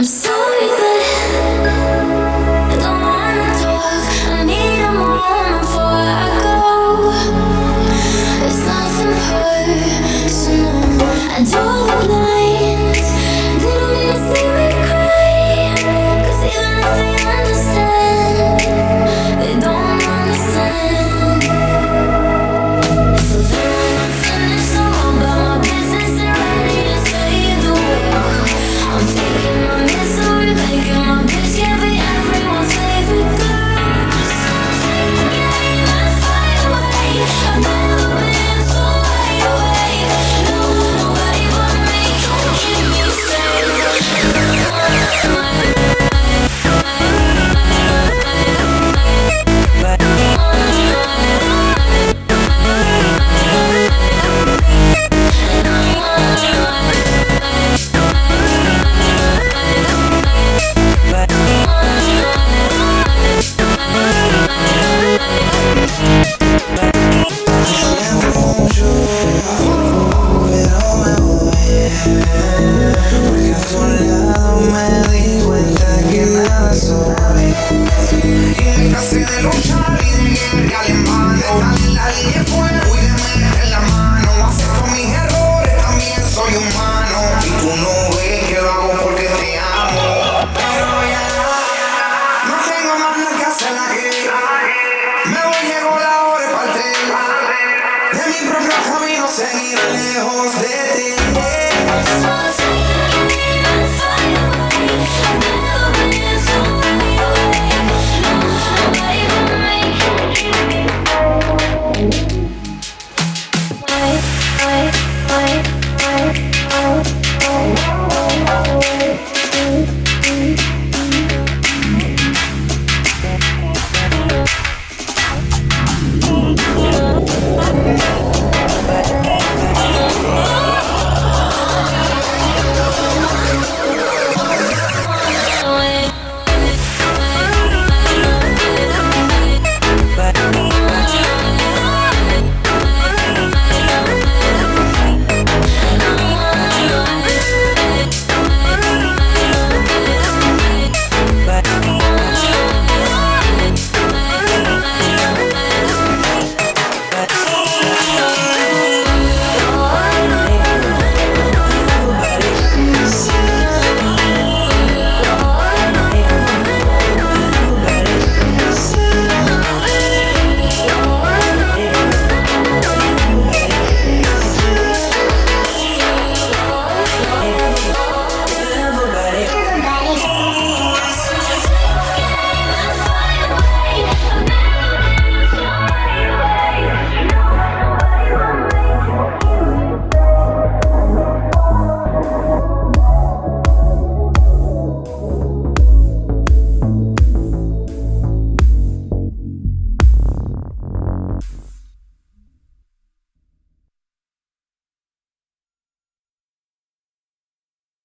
I'm sorry, but Seguir lejos de